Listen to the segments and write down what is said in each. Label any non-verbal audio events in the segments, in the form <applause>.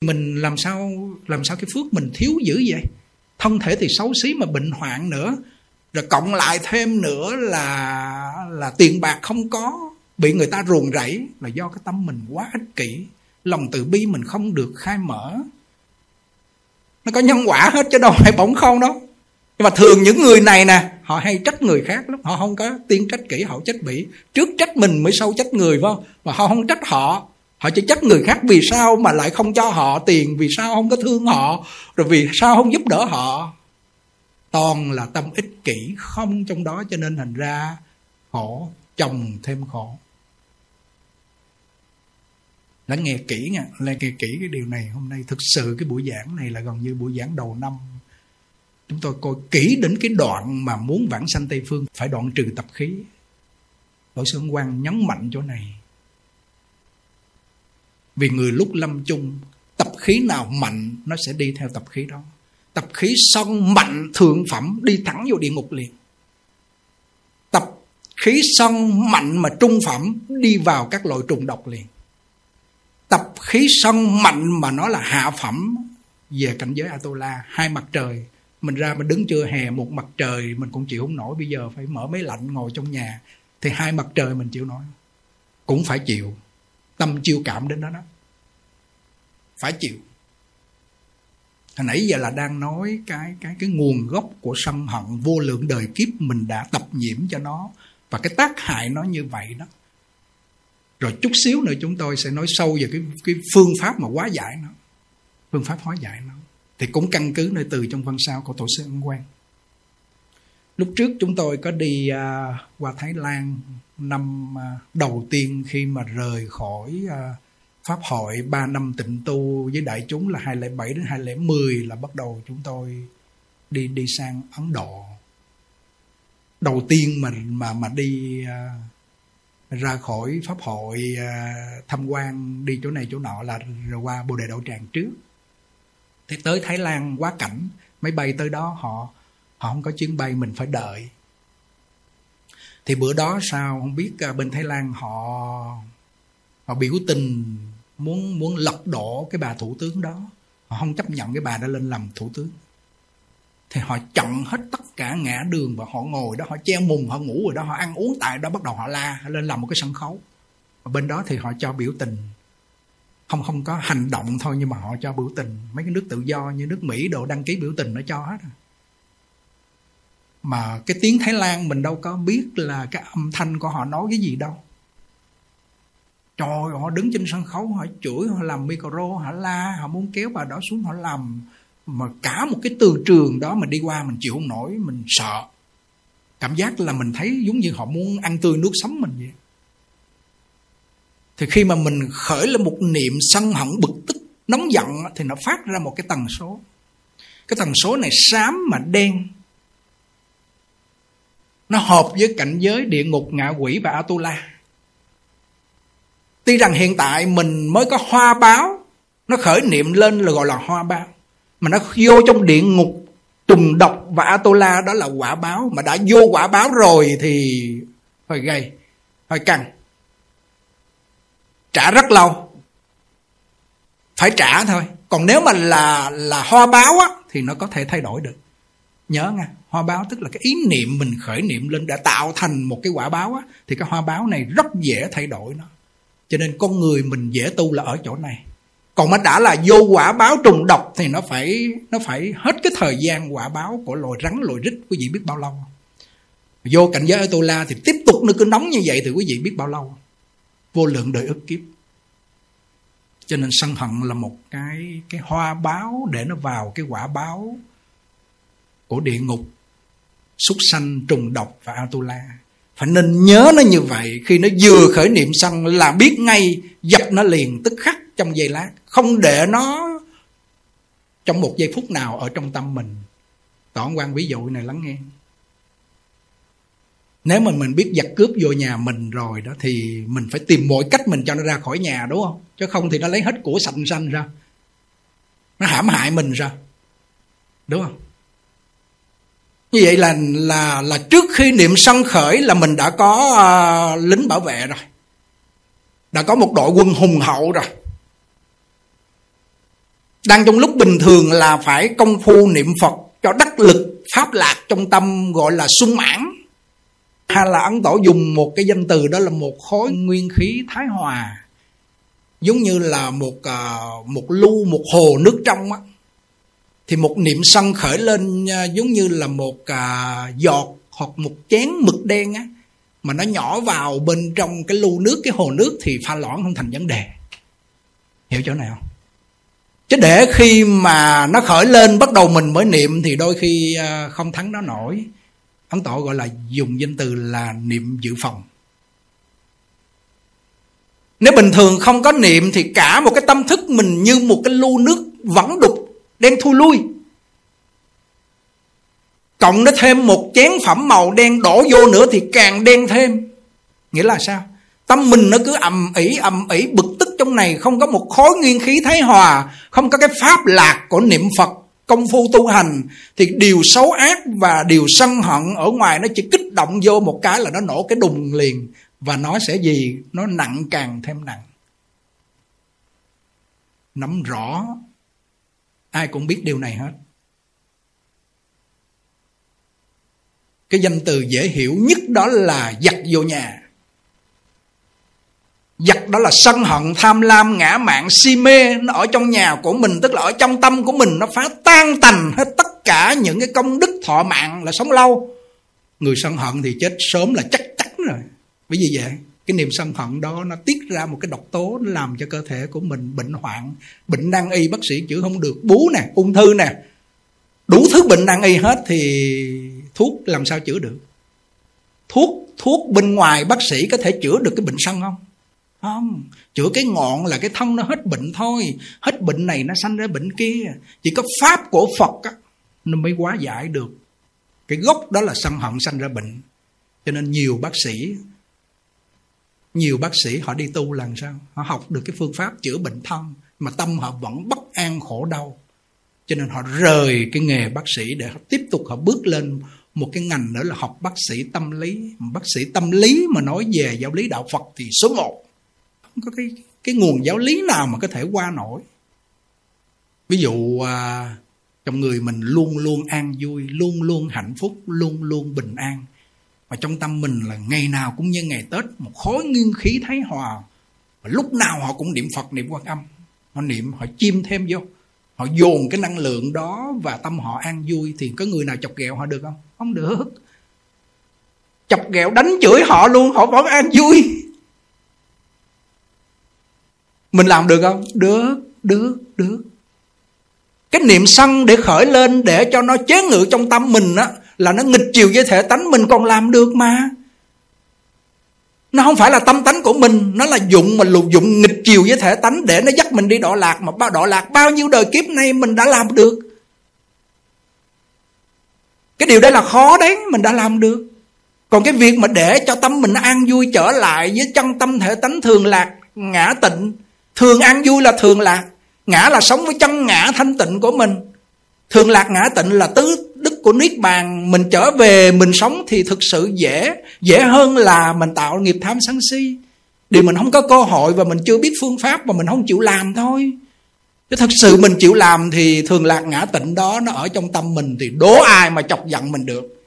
mình làm sao làm sao cái phước mình thiếu dữ vậy? Thân thể thì xấu xí mà bệnh hoạn nữa. Rồi cộng lại thêm nữa là là tiền bạc không có, bị người ta ruồng rẫy là do cái tâm mình quá ích kỷ. Lòng từ bi mình không được khai mở. Nó có nhân quả hết chứ đâu phải bỗng không đâu. Nhưng mà thường những người này nè, họ hay trách người khác lắm. Họ không có tiên trách kỹ, họ trách bỉ. Trước trách mình mới sau trách người, phải không? Mà họ không trách họ họ chỉ trách người khác vì sao mà lại không cho họ tiền, vì sao không có thương họ, rồi vì sao không giúp đỡ họ. Toàn là tâm ích kỷ không trong đó cho nên thành ra khổ, chồng thêm khổ. Lắng nghe kỹ nha lắng nghe kỹ cái điều này hôm nay. Thực sự cái buổi giảng này là gần như buổi giảng đầu năm. Chúng tôi coi kỹ đến cái đoạn mà muốn vãng sanh tây phương, phải đoạn trừ tập khí. Tổ sư Quang nhấn mạnh chỗ này vì người lúc lâm chung, tập khí nào mạnh, nó sẽ đi theo tập khí đó. Tập khí sân mạnh, thượng phẩm, đi thẳng vô địa ngục liền. Tập khí sân mạnh mà trung phẩm, đi vào các loại trùng độc liền. Tập khí sân mạnh mà nó là hạ phẩm, về cảnh giới Atola, hai mặt trời. Mình ra mình đứng chưa hè, một mặt trời, mình cũng chịu không nổi. Bây giờ phải mở máy lạnh ngồi trong nhà, thì hai mặt trời mình chịu nổi. Cũng phải chịu tâm chiêu cảm đến đó đó. Phải chịu. Hồi nãy giờ là đang nói cái cái cái nguồn gốc của sân hận vô lượng đời kiếp mình đã tập nhiễm cho nó. Và cái tác hại nó như vậy đó. Rồi chút xíu nữa chúng tôi sẽ nói sâu về cái cái phương pháp mà hóa giải nó. Phương pháp hóa giải nó. Thì cũng căn cứ nơi từ trong văn sao của tổ sư ân quan lúc trước chúng tôi có đi uh, qua thái lan năm à, đầu tiên khi mà rời khỏi à, pháp hội 3 năm tịnh tu với đại chúng là 207 đến 210 là bắt đầu chúng tôi đi đi sang Ấn Độ. Đầu tiên mà mà mà đi à, ra khỏi pháp hội tham quan đi chỗ này chỗ nọ là qua Bồ Đề Đậu Tràng trước. Thế tới Thái Lan quá cảnh, máy bay tới đó họ họ không có chuyến bay mình phải đợi. Thì bữa đó sao? Không biết à, bên Thái Lan họ họ biểu tình, muốn muốn lật đổ cái bà thủ tướng đó. Họ không chấp nhận cái bà đã lên làm thủ tướng. Thì họ chặn hết tất cả ngã đường và họ ngồi đó, họ che mùng, họ ngủ rồi đó, họ ăn uống tại đó, bắt đầu họ la, họ lên làm một cái sân khấu. Và bên đó thì họ cho biểu tình. Không không có hành động thôi, nhưng mà họ cho biểu tình. Mấy cái nước tự do như nước mỹ đồ đăng ký biểu tình nó cho hết rồi mà cái tiếng thái lan mình đâu có biết là cái âm thanh của họ nói cái gì đâu. Trời họ đứng trên sân khấu, họ chửi, họ làm micro, họ la, họ muốn kéo bà đó xuống, họ làm. Mà cả một cái từ trường đó mình đi qua mình chịu không nổi, mình sợ. Cảm giác là mình thấy giống như họ muốn ăn tươi nuốt sống mình vậy. Thì khi mà mình khởi lên một niệm sân hận bực tức, nóng giận thì nó phát ra một cái tần số. Cái tần số này xám mà đen nó hợp với cảnh giới địa ngục ngạ quỷ và atula. Tuy rằng hiện tại mình mới có hoa báo, Nó khởi niệm lên là gọi là hoa báo, Mà nó vô trong địa ngục Trùng độc và Atola đó là quả báo, Mà đã vô quả báo rồi thì Hơi gây Hơi căng. Trả rất lâu. Phải trả thôi. Còn nếu mà là là hoa báo á, Thì nó có thể thay đổi được. Nhớ nha. Hoa báo tức là cái ý niệm mình khởi niệm lên Đã tạo thành một cái quả báo á, Thì cái hoa báo này rất dễ thay đổi nó. Cho nên con người mình dễ tu là ở chỗ này. Còn mà đã là vô quả báo trùng độc thì nó phải nó phải hết cái thời gian quả báo của loài rắn, loài rít, quý vị biết bao lâu vô cảnh giới tu la thì tiếp tục nó cứ nóng như vậy thì quý vị biết bao lâu? Vô lượng đời ức kiếp. Cho nên sân hận là một cái cái hoa báo để nó vào cái quả báo của địa ngục súc sanh, trùng độc và atula. Phải nên nhớ nó như vậy, khi nó vừa khởi niệm xong là biết ngay, dập nó liền tức khắc trong giây lát. Không để nó trong một giây phút nào ở trong tâm mình. Tỏ quan ví dụ này lắng nghe. Nếu mà mình biết giặc cướp vô nhà mình rồi đó, thì mình phải tìm mọi cách mình cho nó ra khỏi nhà, đúng không? Chứ không thì nó lấy hết của sạch xanh ra. Nó hãm hại mình ra. Đúng không? Như vậy là là là trước khi niệm sân khởi là mình đã có uh, lính bảo vệ rồi. Đã có một đội quân hùng hậu rồi. Đang trong lúc bình thường là phải công phu niệm phật cho đắc lực pháp lạc trong tâm gọi là sung mãn. Hay là ấn tổ dùng một cái danh từ đó là một khối nguyên khí thái hòa. Giống như là một uh, một lưu một hồ nước trong á thì một niệm sân khởi lên à, giống như là một à, giọt hoặc một chén mực đen á mà nó nhỏ vào bên trong cái lu nước cái hồ nước thì pha loãng không thành vấn đề. Hiểu chỗ nào chứ để khi mà nó khởi lên bắt đầu mình mới niệm thì đôi khi à, không thắng nó nổi. Ấn tổ gọi là dùng danh từ là niệm dự phòng. Nếu bình thường không có niệm thì cả một cái tâm thức mình như một cái lu nước vẫn đục đen thui lui. Cộng nó thêm một chén phẩm màu đen đổ vô nữa thì càng đen thêm. Nghĩa là sao? Tâm mình nó cứ ầm ỉ ầm ỉ bực tức trong này. Không có một khối nguyên khí thái hòa, không có cái pháp lạc của niệm phật công phu tu hành, thì điều xấu ác và điều sân hận ở ngoài nó chỉ kích động vô một cái là nó nổ cái đùng liền. Và nó sẽ gì? Nó nặng càng thêm nặng. Nắm rõ ai cũng biết điều này hết. Cái danh từ dễ hiểu nhất đó là giặt vô nhà. Giặt đó là sân hận, tham lam, ngã mạn, si mê. Nó ở trong nhà của mình, tức là ở trong tâm của mình, nó phá tan tành hết tất cả những cái công đức thọ mạng là sống lâu. Người sân hận thì chết sớm là chắc chắn rồi. Bởi vì vậy cái niềm sân hận đó nó tiết ra một cái độc tố, nó làm cho cơ thể của mình bệnh hoạn, bệnh nan y. Bác sĩ chữa không được. Bú nè, ung thư nè. Đủ thứ bệnh nan y hết thì thuốc làm sao chữa được? Thuốc thuốc bên ngoài bác sĩ có thể chữa được cái bệnh sân không? Không. Chữa cái ngọn là cái thân nó hết bệnh thôi. Hết bệnh này nó sanh ra bệnh kia. Chỉ có pháp của phật á, nó mới hóa giải được. Cái gốc đó là sân hận sanh ra bệnh. Cho nên nhiều bác sĩ nhiều bác sĩ họ đi tu làm sao? Họ học được cái phương pháp chữa bệnh thân mà tâm họ vẫn bất an khổ đau. Cho nên họ rời cái nghề bác sĩ để họ tiếp tục họ bước lên một cái ngành nữa là học bác sĩ tâm lý. Bác sĩ tâm lý mà nói về giáo lý đạo phật thì số một. Không có cái cái nguồn giáo lý nào mà có thể qua nổi. Ví dụ à, trong người mình luôn luôn an vui luôn luôn hạnh phúc luôn luôn bình an và trong tâm mình là ngày nào cũng như ngày Tết, một khối nguyên khí thái hòa. Và lúc nào họ cũng niệm Phật, niệm quan âm. Họ niệm, họ chim thêm vô. Họ dồn cái năng lượng đó và tâm họ an vui, thì có người nào chọc ghẹo họ được không? Không được. Chọc ghẹo đánh chửi họ luôn, họ vẫn an vui. Mình làm được không? Được được được. Cái niệm sân để khởi lên để cho nó chế ngự trong tâm mình á là nó nghịch chiều với thể tánh mình còn làm được mà. Nó không phải là tâm tánh của mình, nó là dụng mà lục dụng nghịch chiều với thể tánh để nó dắt mình đi đọa lạc mà bao đọa lạc bao nhiêu đời kiếp nay mình đã làm được. Cái điều đó là khó đấy, mình đã làm được. Còn cái việc mà để cho tâm mình an vui trở lại với chân tâm thể tánh thường lạc, ngã tịnh. Thường an vui là thường lạc, ngã là sống với chân ngã thanh tịnh của mình. Thường lạc ngã tịnh là tứ đức của niết bàn, mình trở về, mình sống thì thực sự dễ dễ hơn là mình tạo nghiệp tham sân si. Điều mình không có cơ hội và mình chưa biết phương pháp và mình không chịu làm thôi. Chứ thật sự mình chịu làm thì thường lạc ngã tịnh đó, nó ở trong tâm mình thì đố ai mà chọc giận mình được.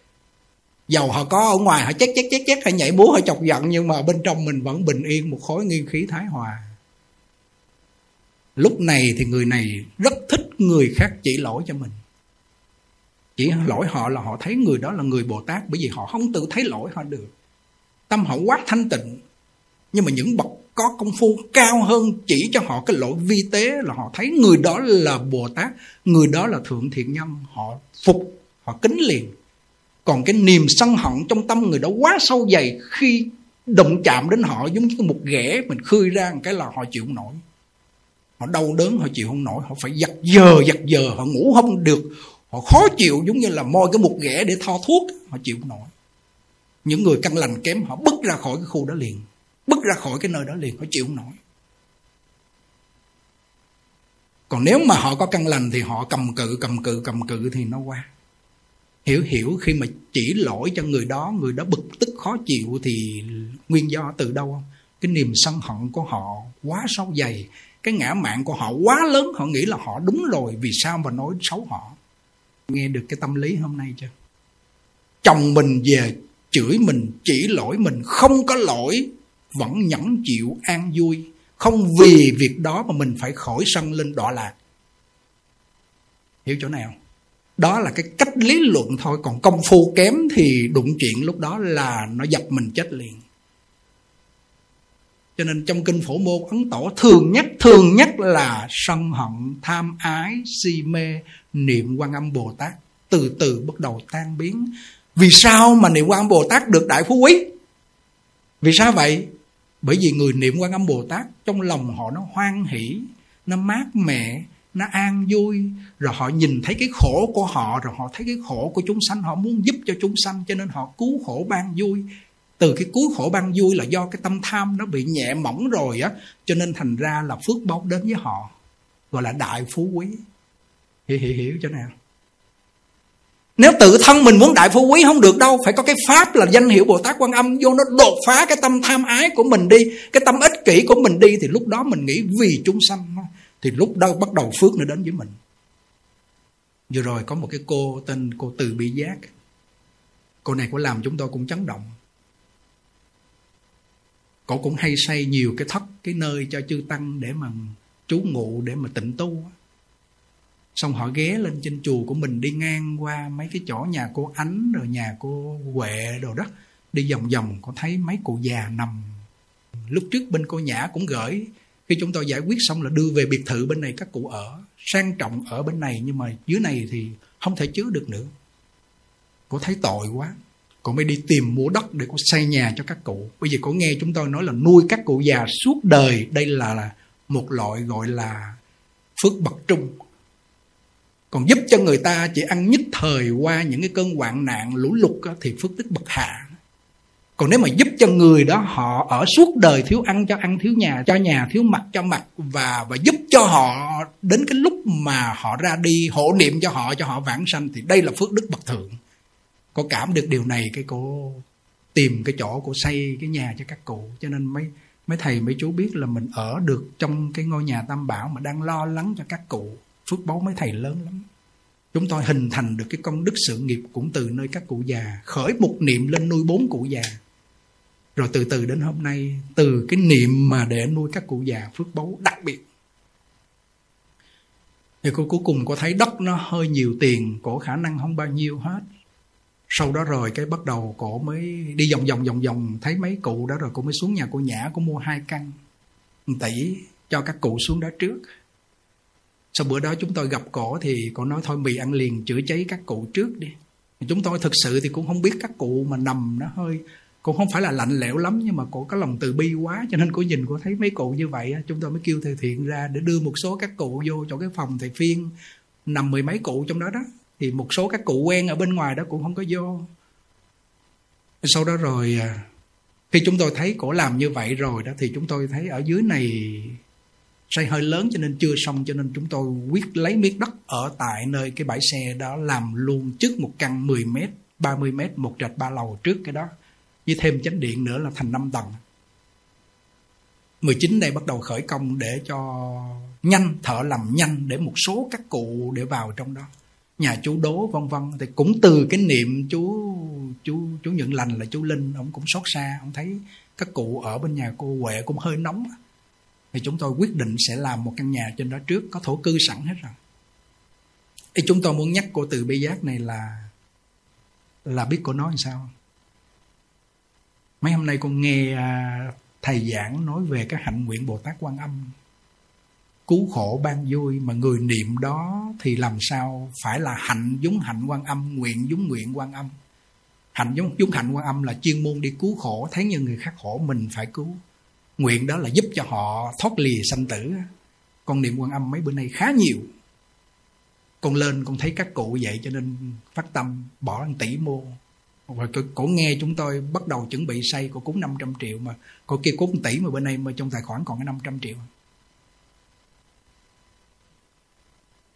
Dầu họ có ở ngoài, họ chết chết chết chết, hay nhảy múa, họ chọc giận, nhưng mà bên trong mình vẫn bình yên, một khối nguyên khí thái hòa. Lúc này thì người này rất thích người khác chỉ lỗi cho mình chỉ lỗi họ là họ thấy người đó là người bồ tát bởi vì họ không tự thấy lỗi họ được. Tâm họ quá thanh tịnh nhưng mà những bậc có công phu cao hơn chỉ cho họ cái lỗi vi tế là họ thấy người đó là bồ tát người đó là thượng thiện nhân. Họ phục họ kính liền. Còn cái niềm sân hận trong tâm người đó quá sâu dày khi động chạm đến họ giống như một ghẻ mình khơi ra một cái là họ chịu nổi. Họ đau đớn họ chịu không nổi họ phải giặt giờ giặt giờ họ ngủ không được họ khó chịu giống như là moi cái mục ghẻ để tho thuốc, họ chịu nổi. Những người căn lành kém, họ bứt ra khỏi cái khu đó liền. Bứt ra khỏi cái nơi đó liền, họ chịu nổi. Còn nếu mà họ có căn lành thì họ cầm cự cầm cự cầm cự thì nó qua. Hiểu hiểu, khi mà chỉ lỗi cho người đó người đó bực tức, khó chịu thì nguyên do từ đâu không? Cái niềm sân hận của họ quá sâu dày. Cái ngã mạng của họ quá lớn, họ nghĩ là họ đúng rồi, vì sao mà nói xấu họ? Nghe được cái tâm lý hôm nay chưa? Chồng mình về chửi mình, chỉ lỗi mình, không có lỗi, vẫn nhẫn chịu an vui. Không vì việc đó mà mình phải khỏi sân lên đọa lạc. Hiểu chỗ nào đó là cái cách lý luận thôi, còn công phu kém thì đụng chuyện lúc đó là nó dập mình chết liền cho nên trong kinh phổ môn ấn tổ thường nhất thường nhất là sân hận, tham ái, si mê, niệm quan âm bồ tát từ từ bắt đầu tan biến. Vì sao mà niệm quan âm bồ tát được đại phú quý? Vì sao vậy? Bởi vì người niệm quan âm bồ tát trong lòng họ nó hoan hỷ, nó mát mẻ, nó an vui, rồi họ nhìn thấy cái khổ của họ, rồi họ thấy cái khổ của chúng sanh, họ muốn giúp cho chúng sanh, cho nên họ cứu khổ ban vui từ cái cứu khổ ban vui là do cái tâm tham nó bị nhẹ mỏng rồi á, cho nên thành ra là phước báo đến với họ, gọi là đại phú quý. Hiểu hiểu hiểu cho nào nếu tự thân mình muốn đại phú quý không được đâu, Phải có cái pháp là danh hiệu Bồ Tát Quan Âm, Vô nó đột phá cái tâm tham ái của mình đi, Cái tâm ích kỷ của mình đi, Thì lúc đó mình nghĩ vì chúng sanh Thì lúc đó bắt đầu phước nó đến với mình. Vừa rồi có một cái cô tên cô Từ Bi Giác. Cô này có làm chúng tôi cũng chấn động cổ cũng hay xây nhiều cái thất, Cái nơi cho chư Tăng để mà trú ngụ, Để mà tịnh tu. Xong họ ghé lên trên chùa của mình đi ngang qua mấy cái chỗ nhà cô ánh, rồi nhà cô huệ đồ đó, đi vòng vòng. Có thấy mấy cụ già nằm. Lúc trước bên cô nhã cũng gửi, khi chúng tôi giải quyết xong là đưa về biệt thự bên này các cụ ở. Sang trọng ở bên này, nhưng mà dưới này thì không thể chứa được nữa. Cô thấy tội quá cô mới đi tìm mua đất để cô xây nhà cho các cụ. Bây giờ cô nghe chúng tôi nói là nuôi các cụ già suốt đời. Đây là, là một loại gọi là phước bậc trung. Còn giúp cho người ta chỉ ăn nhất thời qua những cái cơn hoạn nạn lũ lụt thì phước đức bậc hạ. Còn nếu mà giúp cho người đó họ ở suốt đời thiếu ăn cho ăn thiếu nhà cho nhà thiếu mặt cho mặt và và giúp cho họ đến cái lúc mà họ ra đi hộ niệm cho họ cho họ vãng sanh thì đây là phước đức bậc thượng có cảm được điều này cái cô tìm cái chỗ cô xây cái nhà cho các cụ. Cho nên mấy mấy thầy, mấy chú biết là mình ở được trong cái ngôi nhà tam bảo mà đang lo lắng cho các cụ. Phước báu mấy thầy lớn lắm. Chúng tôi hình thành được cái công đức sự nghiệp cũng từ nơi các cụ già. Khởi một niệm lên nuôi bốn cụ già. Rồi từ từ đến hôm nay, từ cái niệm mà để nuôi các cụ già phước báu đặc biệt. Thì cô cuối cùng có thấy đất nó hơi nhiều tiền, cổ khả năng không bao nhiêu hết sau đó rồi cái bắt đầu cổ mới đi vòng vòng vòng vòng, thấy mấy cụ đó rồi cổ mới xuống nhà cô nhã cổ mua hai căn tỷ cho các cụ xuống đó trước. Sau bữa đó chúng tôi gặp cổ thì cổ nói, thôi mì ăn liền, chữa cháy các cụ trước đi. Chúng tôi thực sự thì cũng không biết các cụ mà nằm nó hơi, cũng không phải là lạnh lẽo lắm, nhưng mà cổ có lòng từ bi quá, cho nên cổ nhìn, cổ thấy mấy cụ như vậy chúng tôi mới kêu thầy thiện ra để đưa một số các cụ vô cho cái phòng thầy phiên, nằm mười mấy cụ trong đó đó thì một số các cụ quen ở bên ngoài đó cũng không có vô. Sau đó rồi à, khi chúng tôi thấy cổ làm như vậy rồi đó, thì chúng tôi thấy ở dưới này xây hơi lớn cho nên chưa xong, cho nên chúng tôi quyết lấy miếng đất ở tại nơi cái bãi xe đó làm luôn trước một căn 10 mét 30 mét, một trệt ba lầu trước cái đó, với thêm chánh điện nữa là thành 5 tầng. 19 đây bắt đầu khởi công để cho nhanh, thợ làm nhanh, để một số các cụ để vào trong đó nhà chú đố, vân vân. Thì cũng từ cái niệm chú chú chú nhận lành là chú linh, ông cũng xót xa. Ông thấy các cụ ở bên nhà cô huệ cũng hơi nóng thì chúng tôi quyết định sẽ làm một căn nhà trên đó trước, có thổ cư sẵn hết rồi. Thì chúng tôi muốn nhắc cô từ bi giác này là là biết cô nói làm sao. Mấy hôm nay con nghe à, thầy giảng nói về cái hạnh nguyện bồ tát quan âm cứu khổ ban vui, mà người niệm đó thì làm sao phải là hạnh giống hạnh quan âm, nguyện giống nguyện quan âm. Hạnh giống giống hạnh quan âm là chuyên môn đi cứu khổ, thấy như người khác khổ, mình phải cứu. Nguyện đó là giúp cho họ thoát lìa sanh tử. Con niệm quan âm mấy bữa nay khá nhiều. Con lên, con thấy các cụ vậy cho nên phát tâm, bỏ một tỷ mô. Và cổ nghe chúng tôi bắt đầu chuẩn bị xây cổ cúng 500 triệu mà. Cổ kia cúng tỷ mà bên đây mà trong tài khoản còn cái 500 triệu.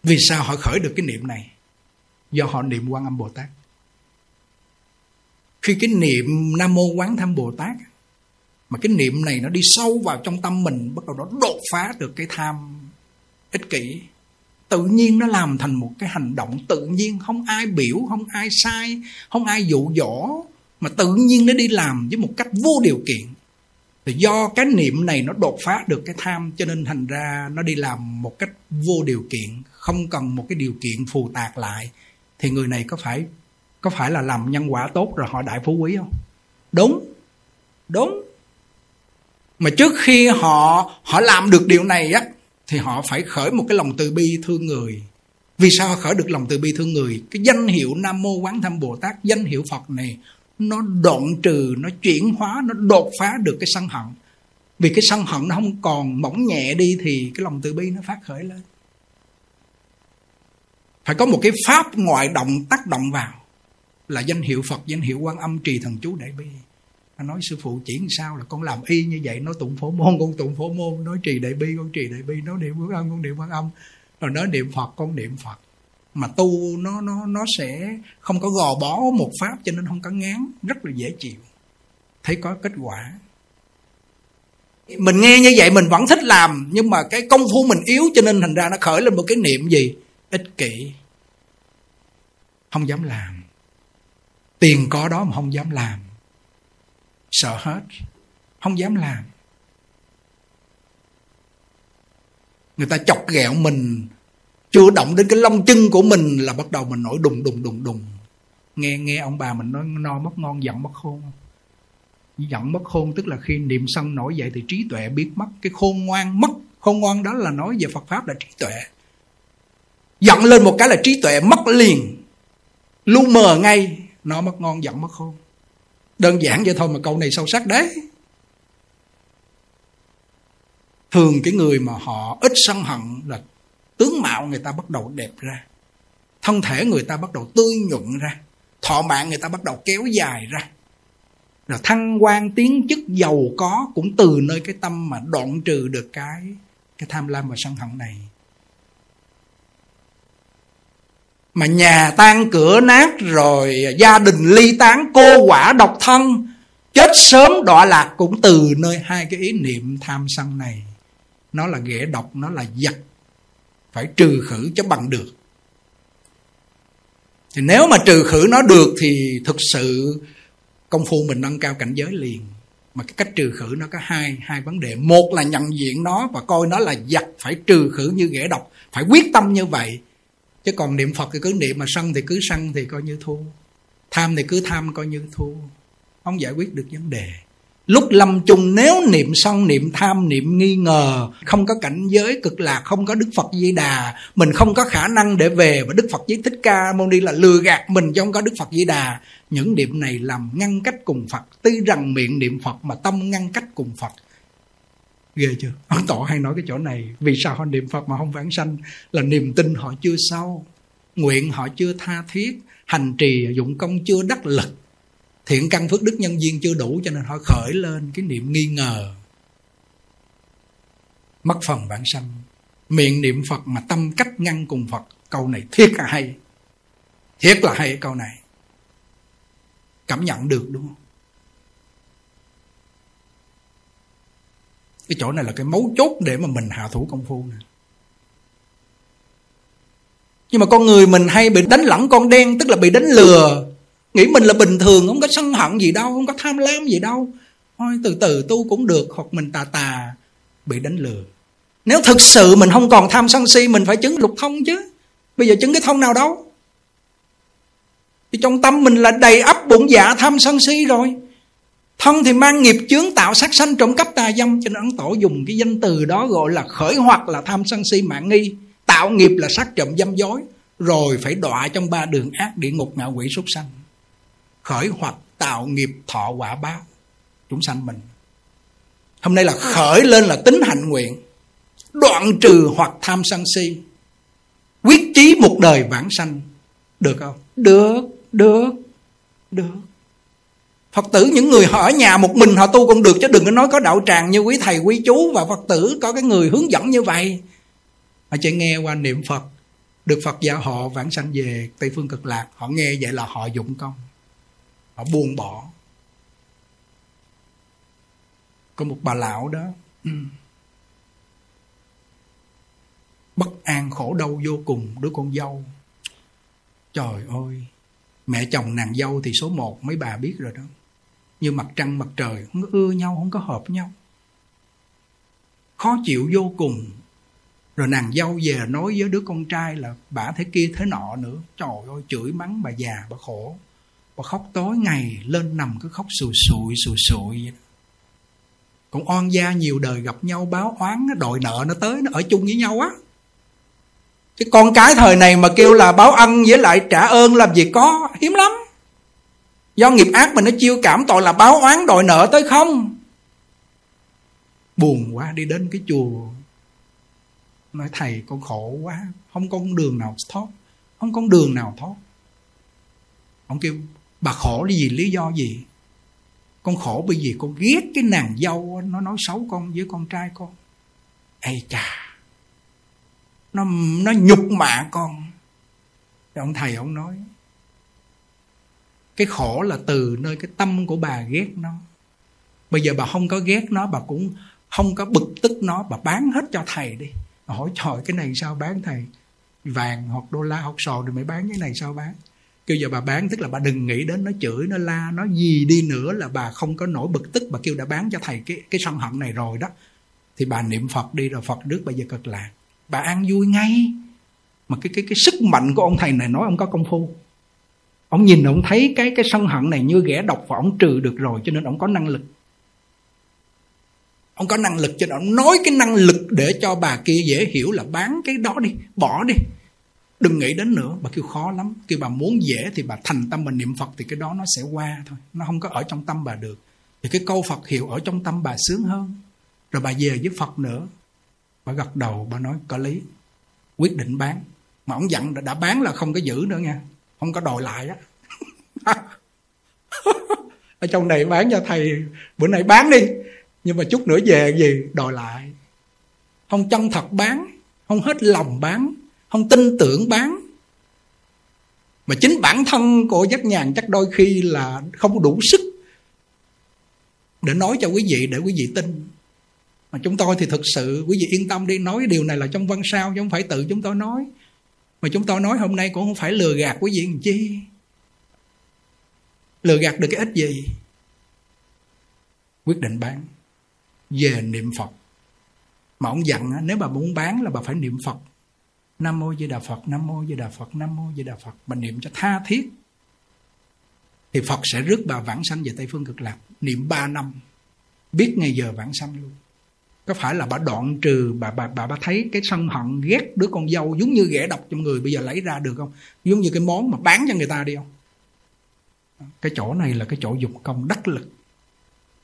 Vì sao họ khởi được cái niệm này? Do họ niệm quan âm bồ tát. Khi cái niệm nam mô quán thâm bồ tát, mà cái niệm này nó đi sâu vào trong tâm mình, bắt đầu nó đột phá được cái tham ích kỷ, tự nhiên nó làm thành một cái hành động tự nhiên. Không ai biểu, không ai sai, không ai dụ dỗ, mà tự nhiên nó đi làm với một cách vô điều kiện. Thì do cái niệm này nó đột phá được cái tham, cho nên thành ra nó đi làm một cách vô điều kiện không cần một cái điều kiện phù tạc lại, thì người này có phải có phải là làm nhân quả tốt rồi họ đại phú quý không? Đúng đúng. Mà trước khi họ họ làm được điều này á, thì họ phải khởi một cái lòng từ bi thương người. Vì sao họ khởi được lòng từ bi thương người? Cái danh hiệu nam mô quán thâm bồ tát, danh hiệu phật này, nó đoạn trừ, nó chuyển hóa, nó đột phá được cái sân hận. Vì cái sân hận nó không còn mỏng nhẹ đi thì cái lòng từ bi nó phát khởi lên phải có một cái pháp ngoại động, tác động vào. Là danh hiệu phật, danh hiệu quan âm trì thần chú đại bi. Anh nói sư phụ chỉ sao là con làm y như vậy. Nói tụng phổ môn, con tụng phổ môn. Nói trì đại bi, con trì đại bi. Nói niệm quan âm, con niệm quan âm. Rồi nói niệm phật, con niệm phật. Mà tu nó nó nó sẽ không có gò bó một pháp cho nên không có ngán. Rất là dễ chịu. Thấy có kết quả. Mình nghe như vậy mình vẫn thích làm. Nhưng mà cái công phu mình yếu cho nên thành ra nó khởi lên một cái niệm gì? Ích kỷ. Không dám làm. Tiền có đó mà không dám làm. Sợ hết. Không dám làm. Người ta chọc ghẹo mình chưa động đến cái lông chân của mình là bắt đầu mình nổi đùng đùng đùng đùng. Nghe nghe ông bà mình nói, no mất ngon, giận mất khôn. Giận mất khôn tức là khi niệm sân nổi dậy thì trí tuệ biết mất. Cái khôn ngoan mất. Khôn ngoan đó là nói về Phật pháp là trí tuệ giận lên một cái là trí tuệ mất liền. Lu mờ ngay, nó mất ngon, giận mất khôn. Đơn giản vậy thôi mà câu này sâu sắc đấy. Thường cái người mà họ ít sân hận là tướng mạo người ta bắt đầu đẹp ra. Thân thể người ta bắt đầu tươi nhuận ra. Thọ mạng người ta bắt đầu kéo dài ra. Rồi thăng quan tiến chức giàu có cũng từ nơi cái tâm mà đoạn trừ được cái cái tham lam và sân hận này. Mà nhà tan cửa nát rồi, gia đình ly tán, cô quả độc thân. Chết sớm đọa lạc cũng từ nơi hai cái ý niệm tham sân này. Nó là ghẻ độc, nó là giặc phải trừ khử cho bằng được. Thì nếu mà trừ khử nó được thì thực sự công phu mình nâng cao cảnh giới liền. Mà cái cách trừ khử nó có hai hai vấn đề. Một là nhận diện nó và coi nó là giặc phải trừ khử như ghẻ độc. Phải quyết tâm như vậy chứ còn niệm phật thì cứ niệm mà sân thì cứ sân thì coi như thua. Tham thì cứ tham coi như thua. Không giải quyết được vấn đề. Lúc lâm chung nếu niệm sân, niệm tham, niệm nghi ngờ, không có cảnh giới cực lạc, không có đức phật di đà, mình không có khả năng để về và đức phật với thích ca mâu ni là lừa gạt mình chứ không có đức phật di đà. Những niệm này làm ngăn cách cùng phật. Tuy rằng miệng niệm phật mà tâm ngăn cách cùng phật ghê chưa? Ông tổ hay nói cái chỗ này, vì sao họ niệm phật mà không vãng sanh? Là niềm tin họ chưa sâu, nguyện họ chưa tha thiết, hành trì dụng công chưa đắc lực. Thiện căn phước đức nhân duyên chưa đủ cho nên họ khởi lên cái niệm nghi ngờ. Mất phần vãng sanh. Miệng niệm phật mà tâm cách ngăn cùng phật. Câu này thiết là hay. Thiết là hay câu này. Cảm nhận được đúng không? Cái chỗ này là cái mấu chốt để mà mình hạ thủ công phu nè. Nhưng mà con người mình hay bị đánh lẳng con đen, tức là bị đánh lừa. Nghĩ mình là bình thường, không có sân hận gì đâu, không có tham lam gì đâu. Thôi, từ từ tu cũng được, hoặc mình tà tà, bị đánh lừa. Nếu thực sự mình không còn tham sân si, mình phải chứng lục thông chứ. Bây giờ chứng cái thông nào đâu? Thì trong tâm mình là đầy ắp bụng dạ tham sân si rồi. Thân thì mang nghiệp chướng tạo sát sanh trộm cắp tà dâm. Cho nên Ấn Tổ dùng cái danh từ đó gọi là khởi hoặc là tham sân si mạng nghi. Tạo nghiệp là sát trộm dâm dối. Rồi phải đọa trong ba đường ác địa ngục ngạ quỷ súc sanh. Khởi hoặc tạo nghiệp thọ quả báo. Chúng sanh mình. Hôm nay là khởi lên là tính hạnh nguyện. Đoạn trừ hoặc tham sân si. Quyết chí một đời vãng sanh. Được không? Được, được, được. Phật tử, những người họ ở nhà một mình họ tu cũng được, chứ đừng có nói có đạo tràng như quý thầy, quý chú và Phật tử có cái người hướng dẫn như vậy. Họ chỉ nghe qua niệm Phật, được Phật giáo họ vãng sanh về Tây Phương Cực Lạc. Họ nghe vậy là họ dụng công, Họ buông bỏ. Có một bà lão đó, <clears throat> bất an khổ đau vô cùng, đứa con dâu. Trời ơi, mẹ chồng nàng dâu thì số một, mấy bà biết rồi đó như mặt trăng mặt trời, không có ưa nhau, không có hợp nhau. Khó chịu vô cùng. Rồi nàng dâu về nói với đứa con trai là bà thế kia thế nọ nữa. Trời ơi, chửi mắng bà già, bà khổ. Bà khóc tối ngày, lên nằm cứ khóc sùi sụi sùi sụi. vậy còn oan gia nhiều đời gặp nhau báo oán đòi nợ nó tới, nó ở chung với nhau á. Chứ con cái thời này mà kêu là báo ân với lại trả ơn, làm gì có, hiếm lắm do nghiệp ác mình nó chiêu cảm tội là báo oán đòi nợ tới không? Buồn quá, đi đến cái chùa. Nói, thầy, con khổ quá, không có con đường nào thoát, không có con đường nào thoát. Ông kêu, bà khổ là gì? Lý do gì? Con khổ bởi vì con ghét cái nàng dâu nó nói xấu con với con trai con. Ây chà, nó nó nhục mạ con. Thì ông thầy ông nói cái khổ là từ nơi cái tâm của bà ghét nó. Bây giờ bà không có ghét nó, bà cũng không có bực tức nó, bà bán hết cho thầy đi. Bà hỏi, trời, cái này sao bán thầy? Vàng hoặc đô la hoặc sò thì mới bán, cái này sao bán? Kêu giờ bà bán, tức là bà đừng nghĩ đến nó chửi, nó la, nó gì đi nữa là bà không có nổi bực tức, bà kêu đã bán cho thầy cái cái sân hận này rồi đó. Thì bà niệm phật đi, rồi phật đức bây giờ cực lạc. Bà ăn vui ngay. Mà cái cái cái sức mạnh của ông thầy này nói ông có công phu ông nhìn ông thấy cái cái sân hận này như ghẻ độc và ông trừ được rồi cho nên ông có năng lực. Ông có năng lực cho nên ông nói cái năng lực để cho bà kia dễ hiểu là bán cái đó đi bỏ đi. Đừng nghĩ đến nữa bà kêu khó lắm. Kêu bà muốn dễ thì bà thành tâm mình niệm phật thì cái đó nó sẽ qua thôi. Nó không có ở trong tâm bà được. Thì cái câu phật hiệu ở trong tâm bà sướng hơn. Rồi bà về với phật nữa. Bà gật đầu bà nói có lý. Quyết định bán. Mà ông dặn đã, đã bán là không có giữ nữa nha không có đòi lại á. <laughs> Ở trong này bán cho thầy, bữa nay bán đi. Nhưng mà chút nữa về gì, đòi lại. Không chân thật bán, không hết lòng bán, không tin tưởng bán. Mà chính bản thân của giác nhàn chắc đôi khi là không đủ sức để nói cho quý vị, để quý vị tin. Mà chúng tôi thì thực sự, quý vị yên tâm đi, nói điều này là trong văn sao chứ không phải tự chúng tôi nói mà chúng tôi nói hôm nay cũng không phải lừa gạt quý vị làm chi. Lừa gạt được cái ích gì? Quyết định bán. Về niệm phật. Mà ông dặn nếu bà muốn bán là bà phải niệm phật. Nam mô di đà phật, nam mô di đà phật, nam mô di đà phật. Bà niệm cho tha thiết. Thì phật sẽ rước bà vãng sanh về tây phương cực lạc. Niệm ba năm. Biết ngày giờ vãng sanh luôn có phải là bà đoạn trừ, bà bà bà bà thấy cái sân hận ghét đứa con dâu giống như ghẻ độc trong người bây giờ lấy ra được không? Giống như cái món mà bán cho người ta đi không? Cái chỗ này là cái chỗ dụng công đắc lực.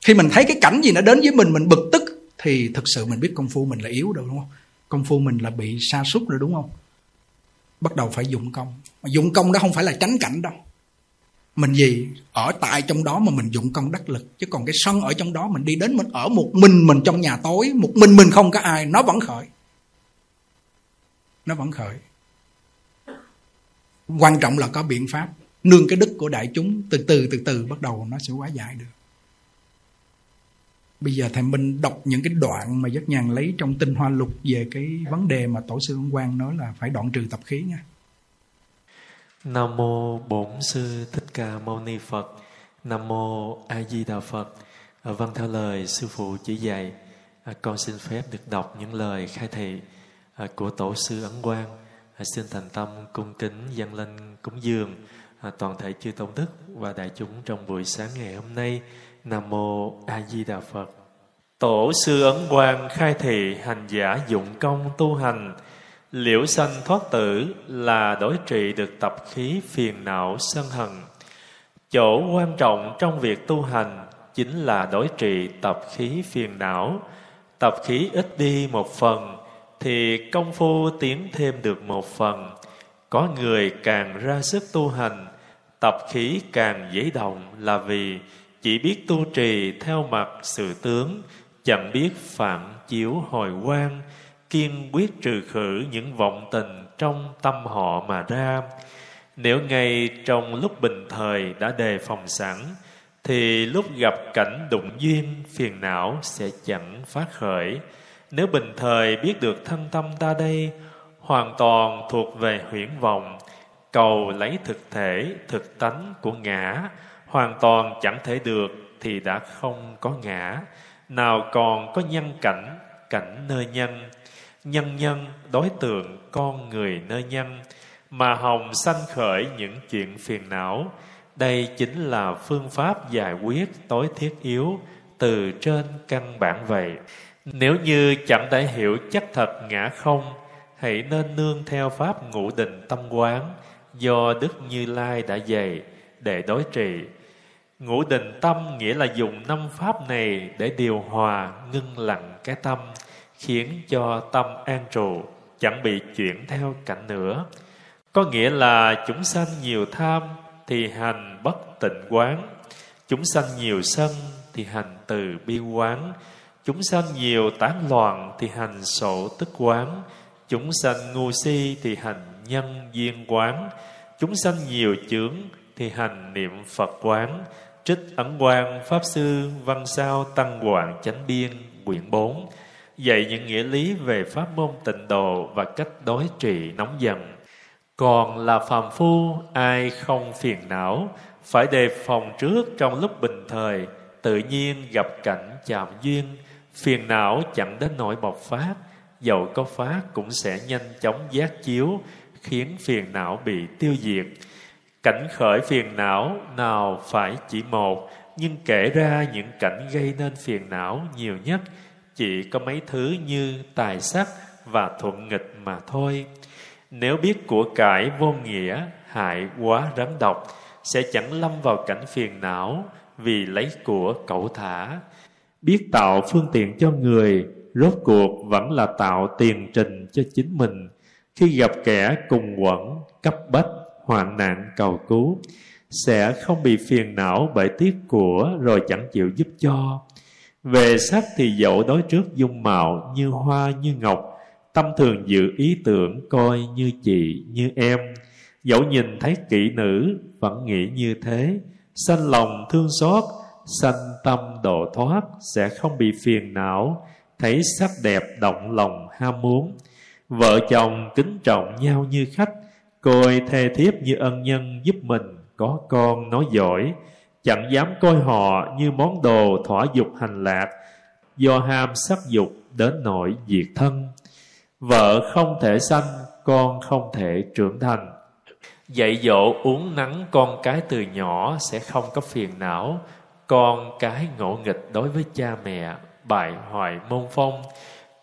Khi mình thấy cái cảnh gì nó đến với mình mình bực tức, thì thực sự mình biết công phu mình là yếu rồi, đúng không? Công phu mình là bị sa sút rồi, đúng không? Bắt đầu phải dụng công. Mà dụng công đó không phải là tránh cảnh đâu mình gì? Ở tại trong đó mà mình dụng công đắc lực. Chứ còn cái sân ở trong đó mình đi đến mình ở một mình mình trong nhà tối, một mình mình không có ai, nó vẫn khởi. Nó vẫn khởi. Quan trọng là có biện pháp. Nương cái đức của đại chúng, từ từ từ từ bắt đầu nó sẽ hóa giải được. Bây giờ thầy minh đọc những cái đoạn mà rất nhàn lấy trong tinh hoa lục về cái vấn đề mà tổ sư ông quang nói là phải đoạn trừ tập khí nha nam mô bổn sư thích ca mâu ni phật. Nam mô a di đà phật. À, vâng theo lời sư phụ chỉ dạy à, con xin phép được đọc những lời khai thị à, của tổ sư ấn quang. À, xin thành tâm cung kính dâng lên cúng dường à, toàn thể chư tôn đức và đại chúng trong buổi sáng ngày hôm nay. Nam mô a di đà phật. Tổ sư ấn quang khai thị hành giả dụng công tu hành liễu sanh thoát tử là đối trị được tập khí phiền não sân hận. Chỗ quan trọng trong việc tu hành chính là đối trị tập khí phiền não. Tập khí ít đi một phần thì công phu tiến thêm được một phần. Có người càng ra sức tu hành, tập khí càng dễ động là vì chỉ biết tu trì theo mặt sự tướng, chẳng biết phản chiếu hồi quan kiên quyết trừ khử những vọng tình trong tâm họ mà ra nếu ngay trong lúc bình thời đã đề phòng sẵn thì lúc gặp cảnh đụng duyên phiền não sẽ chẳng phát khởi. Nếu bình thời biết được thân tâm ta đây hoàn toàn thuộc về huyễn vọng, cầu lấy thực thể, thực tánh của ngã, hoàn toàn chẳng thể được thì đã không có ngã, nào còn có nhân cảnh, cảnh nơi nhân, nhân nhân đối tượng con người nơi nhân, mà hồng sanh khởi những chuyện phiền não. Đây chính là phương pháp giải quyết tối thiết yếu từ trên căn bản vậy. Nếu như chẳng thể hiểu chắc thật ngã không, hãy nên nương theo pháp ngũ định tâm quán do Đức Như Lai đã dạy để đối trị. Ngũ định tâm nghĩa là dùng năm pháp này để điều hòa, ngưng lặng cái tâm, khiến cho tâm an trụ, chẳng bị chuyển theo cảnh nữa. Có nghĩa là chúng sanh nhiều tham thì hành bất tịnh quán, chúng sanh nhiều sân thì hành từ bi quán, chúng sanh nhiều tán loạn thì hành sổ tức quán, chúng sanh ngu si thì hành nhân duyên quán, chúng sanh nhiều chướng thì hành niệm Phật quán, trích ấn quang Pháp Sư Văn Sao Tăng Hoàng Chánh Biên quyển 4 dạy những nghĩa lý về pháp môn tịnh độ và cách đối trị nóng giận. Còn là phàm phu, ai không phiền não, phải đề phòng trước trong lúc bình thời, tự nhiên gặp cảnh chạm duyên, phiền não chẳng đến nỗi bộc phát, dầu có phát cũng sẽ nhanh chóng giác chiếu, khiến phiền não bị tiêu diệt. Cảnh khởi phiền não nào phải chỉ một, nhưng kể ra những cảnh gây nên phiền não nhiều nhất chỉ có mấy thứ như tài sắc và thuận nghịch mà thôi. Nếu biết của cải vô nghĩa, hại quá rắn độc, sẽ chẳng lâm vào cảnh phiền não vì lấy của cẩu thả. Biết tạo phương tiện cho người, rốt cuộc vẫn là tạo tiền trình cho chính mình. Khi gặp kẻ cùng quẩn, cấp bách, hoạn nạn cầu cứu, sẽ không bị phiền não bởi tiếc của rồi chẳng chịu giúp cho. Về sắc thì dẫu đối trước dung mạo như hoa như ngọc, tâm thường dự ý tưởng coi như chị như em. Dẫu nhìn thấy kỹ nữ vẫn nghĩ như thế, sanh lòng thương xót, sanh tâm độ thoát sẽ không bị phiền não, thấy sắc đẹp động lòng ham muốn. Vợ chồng kính trọng nhau như khách, coi thê thiếp như ân nhân giúp mình có con nói giỏi, chẳng dám coi họ như món đồ thỏa dục hành lạc, do ham sắc dục đến nỗi diệt thân. Vợ không thể sanh, con không thể trưởng thành. Dạy dỗ uống nắng con cái từ nhỏ sẽ không có phiền não. Con cái ngộ nghịch đối với cha mẹ, bại hoại môn phong.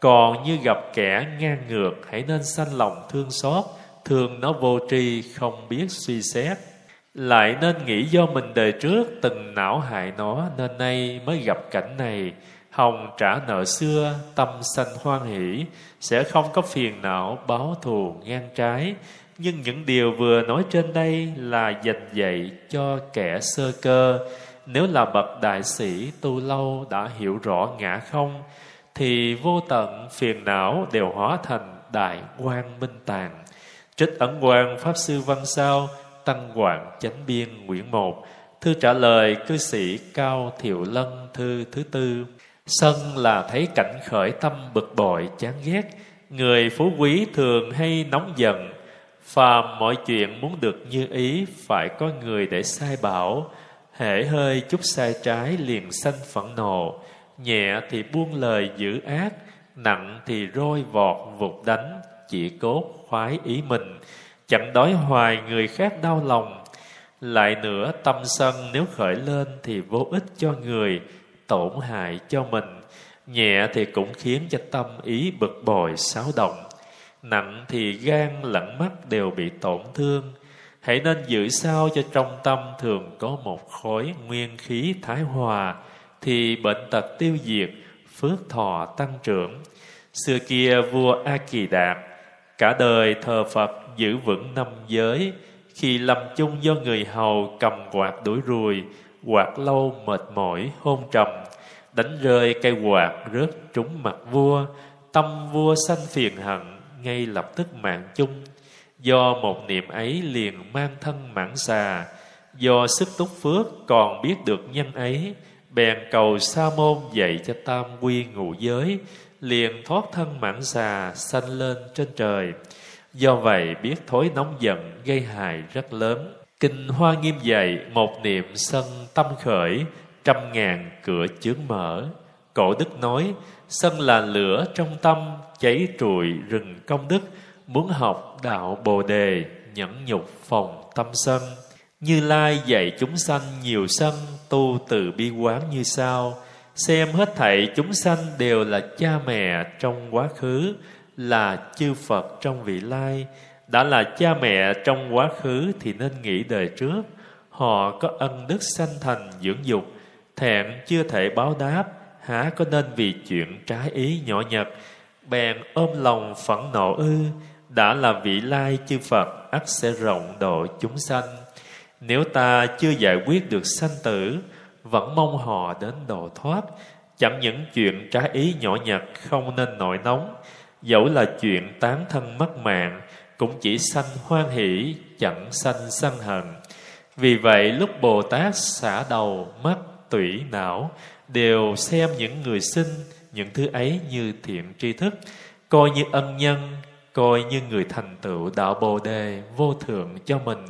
Còn như gặp kẻ ngang ngược, hãy nên sanh lòng thương xót, thương nó vô tri, không biết suy xét. Lại nên nghĩ do mình đời trước từng não hại nó nên nay mới gặp cảnh này. Hồng trả nợ xưa, tâm sanh hoan hỷ, sẽ không có phiền não báo thù ngang trái. Nhưng những điều vừa nói trên đây là dành dạy cho kẻ sơ cơ. Nếu là bậc đại sĩ tu lâu đã hiểu rõ ngã không, thì vô tận phiền não đều hóa thành đại quang minh tàng. Trích ẩn quang Pháp Sư Văn Sao Tăng Hoàng Chánh Biên Nguyễn Một. Thư trả lời cư sĩ Cao Thiệu Lân, Thư thứ tư. Sân là thấy cảnh khởi tâm bực bội, chán ghét. Người phú quý thường hay nóng giận. Phàm mọi chuyện muốn được như ý, Phải có người để sai bảo. Hễ hơi chút sai trái liền sanh phẫn nộ. Nhẹ thì buông lời giữ ác, Nặng thì roi vọt vụt đánh, Chỉ cốt khoái ý mình. Chẳng đói hoài người khác đau lòng. Lại nữa tâm sân nếu khởi lên Thì vô ích cho người Tổn hại cho mình. Nhẹ thì cũng khiến cho tâm ý bực bội xáo động. Nặng thì gan lẫn mắt đều bị tổn thương. Hãy nên giữ sao cho trong tâm thường có một khối nguyên khí thái hòa Thì bệnh tật tiêu diệt, phước thọ tăng trưởng. Xưa kia vua A Kỳ Đạt Cả đời thờ Phật giữ vững năm giới, khi lâm chung do người hầu cầm quạt đuổi ruồi, quạt lâu mệt mỏi hôn trầm. Đánh rơi cây quạt rớt trúng mặt vua, tâm vua sanh phiền hận ngay lập tức mạng chung. Do một niệm ấy liền mang thân mãn xà, do sức túc phước còn biết được nhân ấy, bèn cầu sa môn dạy cho tam quy ngụ giới liền thoát thân mãn xà sanh lên trên trời. Do vậy biết thối nóng giận gây hại rất lớn. Kinh hoa nghiêm dạy một niệm sân tâm khởi, trăm ngàn cửa chướng mở. Cổ đức nói, sân là lửa trong tâm, cháy trụi rừng công đức, muốn học đạo bồ đề, nhẫn nhục phòng tâm sân. Như lai dạy chúng sanh nhiều sân, tu từ bi quán như sau xem hết thảy chúng sanh đều là cha mẹ trong quá khứ, là chư phật trong vị lai. Đã là cha mẹ trong quá khứ thì nên nghĩ đời trước. Họ có ân đức sanh thành dưỡng dục thẹn chưa thể báo đáp, há có nên vì chuyện trái ý nhỏ nhặt, bèn ôm lòng phẫn nộ ư. Đã là vị lai chư Phật, ắt sẽ rộng độ chúng sanh. Nếu ta chưa giải quyết được sanh tử vẫn mong họ đến độ thoát. Chẳng những chuyện trái ý nhỏ nhặt không nên nổi nóng, dẫu là chuyện tán thân mất mạng, cũng chỉ sanh hoan hỷ, chẳng sanh sân hận. Vì vậy lúc bồ tát xả đầu mắt tủy não, đều xem những người sinh, những thứ ấy như thiện tri thức, coi như ân nhân, coi như người thành tựu đạo bồ đề vô thượng cho mình.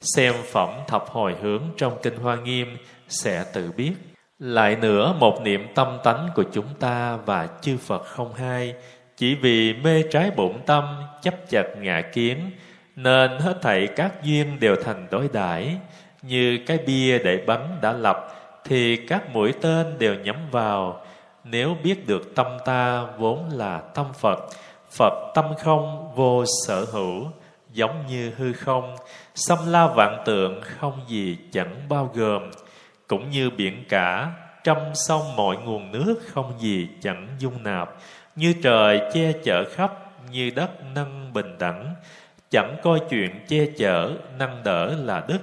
Xem phẩm thập hồi hướng trong kinh hoa nghiêm sẽ tự biết. Lại nữa, một niệm tâm tánh của chúng ta và chư phật không hai, chỉ vì mê trái bụng tâm, chấp chặt ngạ kiến, nên hết thảy các duyên đều thành đối đãi. Như cái bia để bắn đã lập, thì các mũi tên đều nhắm vào. Nếu biết được tâm ta vốn là tâm phật phật tâm không vô sở hữu, giống như hư không, xâm la vạn tượng không gì chẳng bao gồm cũng như biển cả, trăm sông mọi nguồn nước không gì chẳng dung nạp. Như trời che chở khắp, như đất nâng bình đẳng. Chẳng coi chuyện che chở, nâng đỡ là đức.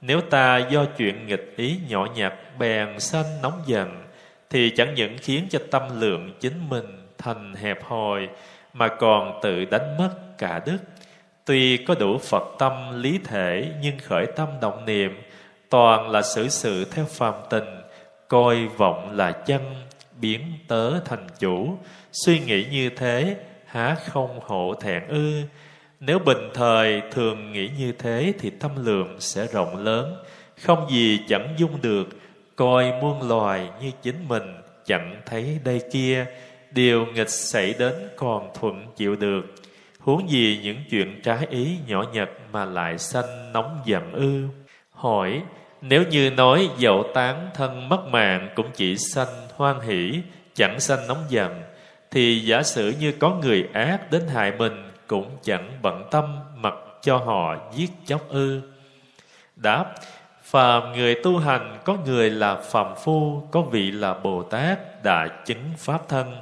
Nếu ta do chuyện nghịch ý nhỏ nhặt, bèn sanh nóng giận, thì chẳng những khiến cho tâm lượng chính mình thành hẹp hòi, mà còn tự đánh mất cả đức. Tuy có đủ phật tâm lý thể, nhưng khởi tâm động niệm toàn là xử sự theo phàm tình, coi vọng là chân, biến tớ thành chủ. Suy nghĩ như thế, há không hổ thẹn ư? Nếu bình thời thường nghĩ như thế thì tâm lượng sẽ rộng lớn. Không gì chẳng dung được, coi muôn loài như chính mình, chẳng thấy đây kia. Điều nghịch xảy đến còn thuận chịu được. Huống gì những chuyện trái ý nhỏ nhặt mà lại sanh nóng giận ư? Hỏi, nếu như nói dậu tán thân mất mạng cũng chỉ sanh hoan hỷ, chẳng sanh nóng giận thì giả sử như có người ác đến hại mình cũng chẳng bận tâm mặc cho họ giết chóc ư. Đáp, phàm người tu hành có người là phàm phu, có vị là bồ tát đã chứng pháp thân.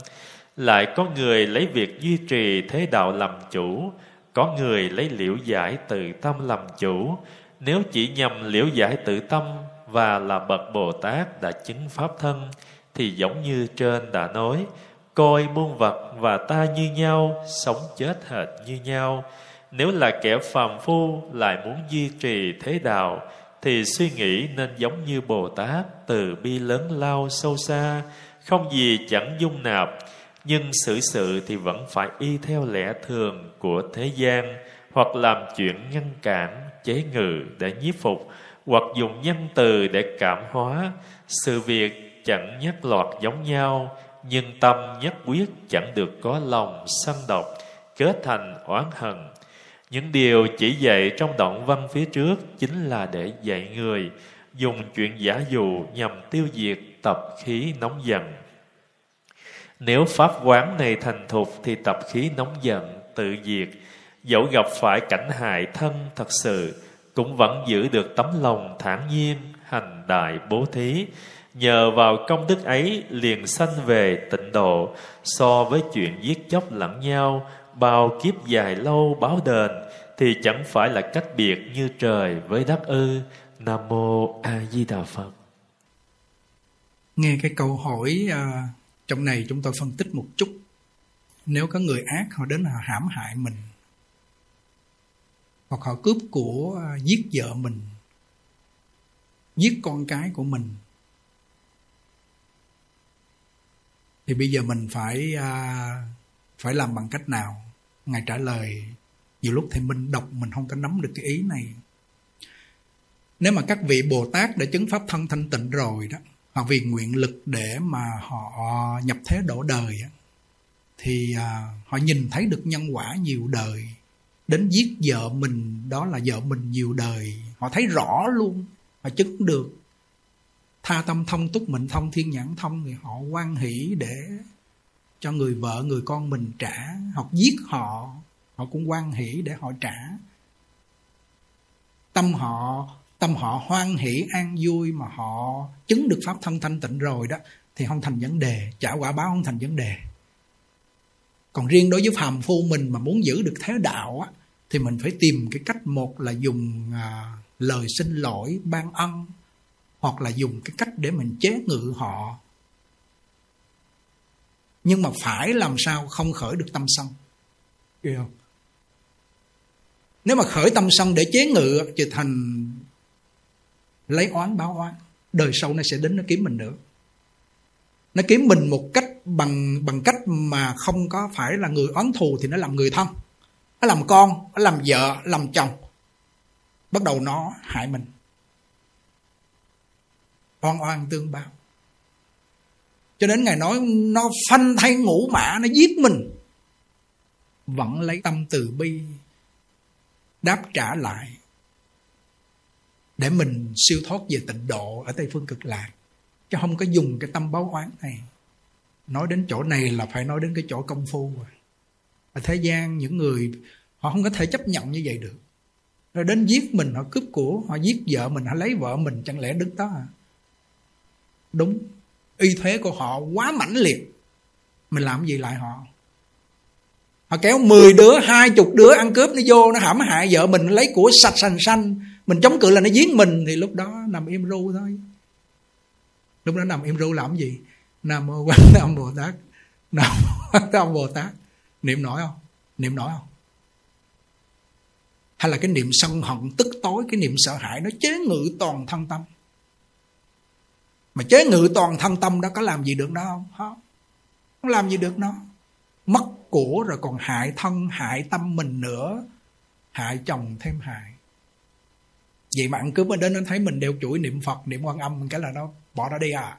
Lại có người lấy việc duy trì thế đạo làm chủ, có người lấy liễu giải tự tâm làm chủ nếu chỉ nhằm liễu giải tự tâm và là bậc bồ tát đã chứng pháp thân, thì giống như trên đã nói, coi muôn vật và ta như nhau, sống chết hệt như nhau. Nếu là kẻ phàm phu lại muốn duy trì thế đạo, thì suy nghĩ nên giống như bồ tát từ bi lớn lao sâu xa, không gì chẳng dung nạp, nhưng xử sự thì vẫn phải y theo lẽ thường của thế gian hoặc làm chuyện ngăn cản, chế ngự để nhiếp phục, hoặc dùng nhân từ để cảm hóa. Sự việc chẳng nhất loạt giống nhau, nhưng tâm nhất quyết chẳng được có lòng sân độc, kết thành oán hận. Những điều chỉ dạy trong đoạn văn phía trước chính là để dạy người dùng chuyện giả dụ nhằm tiêu diệt tập khí nóng giận. Nếu pháp quán này thành thục thì tập khí nóng giận, tự diệt dẫu gặp phải cảnh hại thân thật sự cũng vẫn giữ được tấm lòng thản nhiên hành đại bố thí. Nhờ vào công đức ấy liền sanh về tịnh độ so với chuyện giết chóc lẫn nhau bao kiếp dài lâu báo đền thì chẳng phải là cách biệt như trời với đất ư. Nam mô a di đà phật. Nghe cái câu hỏi uh, trong này chúng tôi phân tích một chút. Nếu có người ác họ đến họ hãm hại mình hoặc họ cướp của à, giết vợ mình giết con cái của mình. Thì bây giờ mình phải à, phải làm bằng cách nào? Ngài trả lời nhiều lúc thì mình đọc mình không có nắm được cái ý này. Nếu mà các vị bồ tát đã chứng pháp thân thanh tịnh rồi đó hoặc vì nguyện lực để mà họ nhập thế đổ đời thì à, họ nhìn thấy được nhân quả nhiều đời đến giết vợ mình, đó là vợ mình nhiều đời. Họ thấy rõ luôn, họ chứng được. Tha tâm thông, túc mệnh thông, thiên nhãn thông, thì họ quan hỷ để cho người vợ, người con mình trả. Hoặc giết họ họ cũng quan hỷ để họ trả. Tâm họ tâm họ hoan hỷ, an vui mà họ chứng được pháp thân thanh tịnh rồi đó, thì không thành vấn đề. Trả quả báo không thành vấn đề còn riêng đối với phàm phu mình mà muốn giữ được thế đạo á thì mình phải tìm cái cách một là dùng à, lời xin lỗi ban ân hoặc là dùng cái cách để mình chế ngự họ. Nhưng mà phải làm sao không khởi được tâm sân? Hiểu không? Nếu mà khởi tâm sân để chế ngự thì thành lấy oán báo oán đời sau nó sẽ đến nó kiếm mình nữa. Nó kiếm mình một cách bằng bằng cách mà không có phải là người oán thù thì nó làm người thân. Nó làm con, nó làm vợ làm chồng. Bắt đầu nó hại mình. Oan oan tương báo cho đến ngày nói nó phanh thay ngũ mã, nó giết mình. Vẫn lấy tâm từ bi, đáp trả lại. Để mình siêu thoát về tịnh độ ở tây phương cực lạc. Chứ không có dùng cái tâm báo oán này nói đến chỗ này là phải nói đến cái chỗ công phu. Rồi ở thế gian những người, họ không có thể chấp nhận như vậy được. Rồi đến giết mình, họ cướp của, họ giết vợ mình, họ lấy vợ mình, chẳng lẽ đứng đó à đúng. Y thế của họ quá mãnh liệt. Mình làm gì lại họ? Họ kéo 10 đứa, hai chục đứa ăn cướp, nó vô, nó hãm hại vợ mình lấy của sạch sành xanh. Mình chống cự là nó giết mình. Thì lúc đó nằm im ru thôi. Lúc đó nằm im ru làm gì? Nam mô quan âm bồ tát. Nam mô quan tâm bồ tát. Niệm nổi không? Niệm nổi không? Hay là cái niệm sân hận tức tối, cái niệm sợ hãi nó chế ngự toàn thân tâm? Mà chế ngự toàn thân tâm đó có làm gì được nó không? Không không làm gì được nó. Mất của rồi còn hại thân, hại tâm mình nữa. Hại chồng thêm hại. Vậy mà ăn cướp mà đến anh thấy mình đeo chuỗi niệm phật, niệm quan âm cái là nó bỏ nó đi à?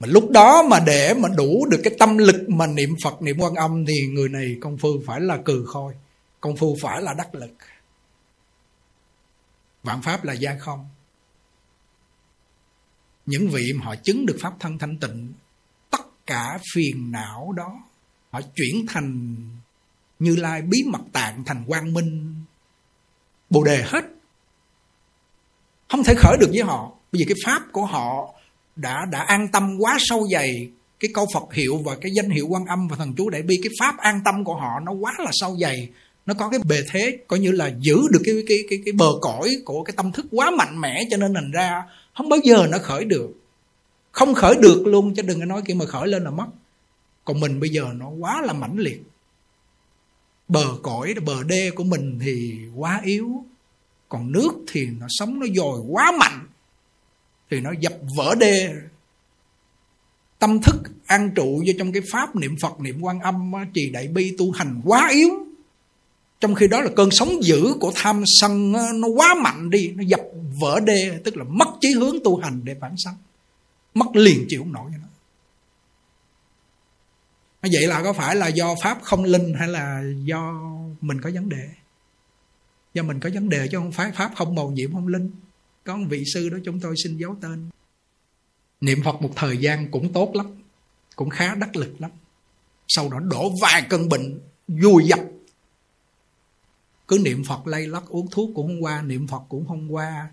Mà lúc đó mà để mà đủ được cái tâm lực mà niệm phật, niệm quan âm thì người này công phu phải là cừ khôi, công phu phải là đắc lực. Vạn pháp là gia không. Những vị mà họ chứng được pháp thân thanh tịnh, tất cả phiền não đó, họ chuyển thành như lai bí mật tạng thành quang minh, bồ đề hết. Không thể khởi được với họ. Bởi vì cái pháp của họ đã đã an tâm quá sâu dày cái câu Phật hiệu và cái danh hiệu quan âm và thần chú đại bi. Cái pháp an tâm của họ nó quá là sâu dày. Nó có cái bề thế, coi như là giữ được cái cái cái cái bờ cõi của cái tâm thức quá mạnh mẽ cho nên thành ra không bao giờ nó khởi được. Không khởi được luôn, chứ đừng có nói kia mà khởi lên là mất. Còn mình bây giờ nó quá là mãnh liệt. Bờ cõi, bờ đê của mình thì quá yếu. Còn nước thì nó sống, nó dồi quá mạnh thì nó dập vỡ đê. Tâm thức an trụ vô trong cái pháp niệm phật, niệm quan âm trì đại bi tu hành quá yếu. Trong khi đó là cơn sóng dữ của tham sân nó quá mạnh đi, nó dập vỡ đê, tức là mất chí hướng tu hành để phản sanh. Mất liền chịu không nổi cho nó. Vậy là có phải là do pháp không linh hay là do mình có vấn đề? Do mình có vấn đề chứ không phải pháp không màu nhiệm, không linh có vị sư đó chúng tôi xin giấu tên. Niệm phật một thời gian cũng tốt lắm cũng khá đắc lực lắm. Sau đó đổ vài cân bệnh vui dập. Cứ niệm phật lay lắc uống thuốc cũng không qua niệm phật cũng không qua.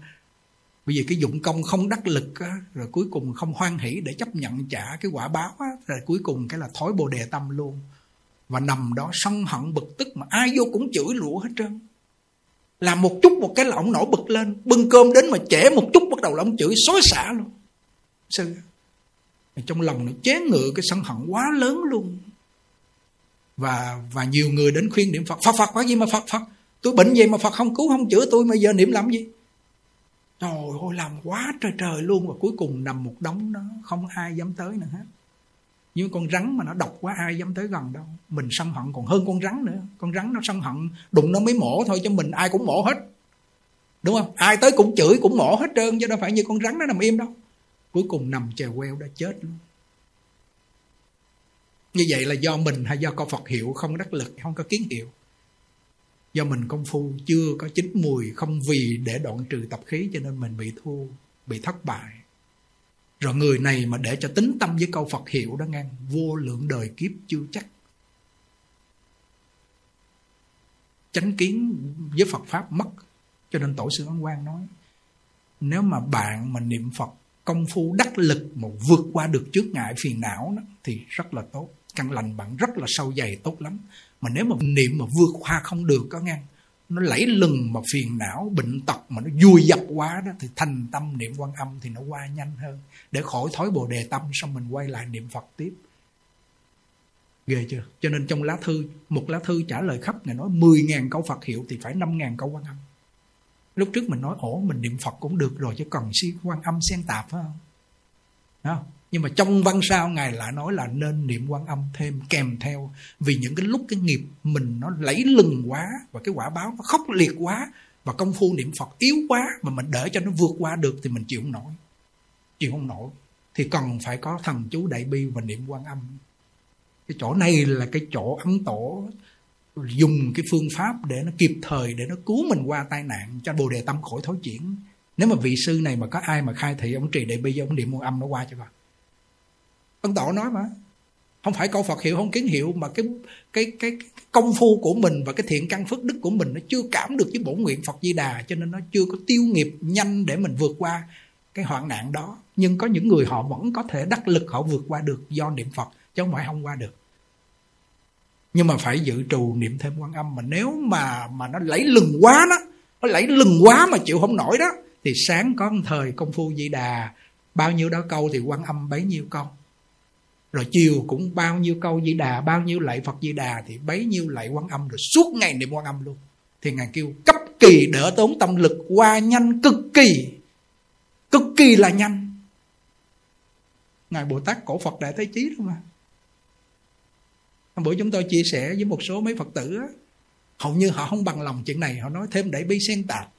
Bởi vì cái dụng công không đắc lực á, rồi cuối cùng không hoan hỷ để chấp nhận trả cái quả báo á, rồi cuối cùng cái là thói bồ đề tâm luôn. Và nằm đó sân hận bực tức mà ai vô cũng chửi lũa hết trơn làm một chút một cái là ông nổi bực lên. Bưng cơm đến mà trễ một chút, bắt đầu là ông chửi xối xả luôn. Sư trong lòng nó chế ngự cái sân hận quá lớn luôn. Và và nhiều người đến khuyên niệm phật. Phật phật có gì mà phật phật? Tôi bệnh gì mà phật không cứu, không chữa tôi mà giờ niệm làm gì? Trời ơi, làm quá trời trời luôn. Và cuối cùng nằm một đống đó. Không ai dám tới nữa hết nhưng con rắn mà nó độc quá, ai dám tới gần đâu. Mình sân hận còn hơn con rắn nữa. Con rắn nó sân hận, đụng nó mới mổ thôi cho mình ai cũng mổ hết. Đúng không? Ai tới cũng chửi, cũng mổ hết trơn chứ đâu phải như con rắn nó nằm im đâu. Cuối cùng nằm chèo queo đã chết luôn. Như vậy là do mình hay do con Phật hiệu không đắc lực, không có kiến hiệu? Do mình công phu, chưa có chín mùi, không vì để đoạn trừ tập khí cho nên mình bị thua, bị thất bại rồi người này mà để cho tính tâm với câu Phật hiệu đó ngang vô lượng đời kiếp chưa chắc. Chánh kiến với Phật Pháp mất cho nên tổ sư Ấn Quang nói nếu mà bạn mà niệm Phật công phu đắc lực mà vượt qua được trước ngại phiền não đó, thì rất là tốt. Căn lành bạn rất là sâu dày tốt lắm. Mà nếu mà niệm mà vượt qua không được có ngang nó lẫy lừng mà phiền não, bệnh tật mà nó vui dập quá đó, thì thành tâm niệm quan âm thì nó qua nhanh hơn. Để khỏi thói bồ đề tâm, xong mình quay lại niệm phật tiếp. Ghê chưa? Cho nên trong lá thư, một lá thư trả lời khắp, ngài nói 10.000 câu phật hiệu thì phải 5.000 câu quan âm. Lúc trước mình nói ổ mình niệm phật cũng được rồi, chứ cần si quan âm xen tạp phải không? Không? Nhưng mà trong văn sao ngài lại nói là nên niệm quan âm thêm, kèm theo. Vì những cái lúc cái nghiệp mình nó lấy lừng quá, và cái quả báo nó khốc liệt quá, và công phu niệm phật yếu quá, mà mình để cho nó vượt qua được thì mình chịu không nổi. Chịu không nổi. Thì cần phải có thần chú đại bi và niệm quan âm. Cái chỗ này là cái chỗ ấn tổ, dùng cái phương pháp để nó kịp thời, để nó cứu mình qua tai nạn cho bồ đề tâm khỏi thối chuyển. Nếu mà vị sư này mà có ai mà khai thị ông trì đại bi, ông niệm quan âm nó qua cho con ấn tổ nói mà. Không phải câu phật hiệu không kiến hiệu mà cái cái cái, công phu của mình và cái thiện căn phước đức của mình nó chưa cảm được với bổn nguyện phật di đà cho nên nó chưa có tiêu nghiệp nhanh để mình vượt qua cái hoạn nạn đó. Nhưng có những người họ vẫn có thể đắc lực họ vượt qua được do niệm phật chứ không phải không qua được. Nhưng mà phải dự trù niệm thêm quan âm mà nếu mà mà nó lấy lừng quá đó nó lấy lừng quá mà chịu không nổi đó thì sáng có một thời công phu di đà bao nhiêu đó câu thì quan âm bấy nhiêu câu rồi chiều cũng bao nhiêu câu di đà, bao nhiêu lạy phật di đà thì bấy nhiêu lạy quan âm rồi suốt ngày niệm quan âm luôn. Thì ngài kêu, cấp kỳ đỡ tốn tâm lực qua nhanh cực kỳ. Cực kỳ là nhanh. Ngài bồ tát cổ phật đại thế chí đó mà. Hôm bữa chúng tôi chia sẻ với một số mấy phật tử á, hầu như họ không bằng lòng chuyện này, họ nói thêm để bi xen tạp.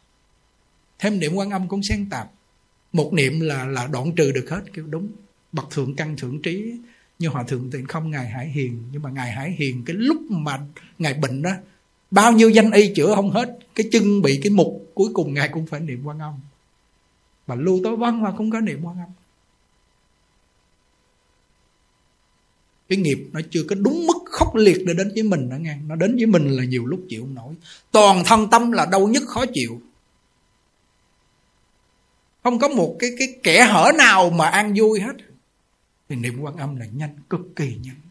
Thêm niệm quan âm cũng xen tạp. Một niệm là là đoạn trừ được hết, kêu đúng. Bậc thượng căn thượng trí như hòa thượng tịnh không ngài hải hiền. Nhưng mà ngài hải hiền, cái lúc mà ngài bệnh đó, bao nhiêu danh y chữa không hết, cái chân bị cái mục cuối cùng ngài cũng phải niệm quan âm. Mà lưu tối văn mà cũng có niệm quan âm. Cái nghiệp nó chưa có đúng mức khốc liệt để đến với mình đó nghe. Nó đến với mình là nhiều lúc chịu không nổi. Toàn thân tâm là đau nhất khó chịu. Không có một cái cái kẻ hở nào mà an vui hết thì niệm quan âm là nhanh cực kỳ nhanh.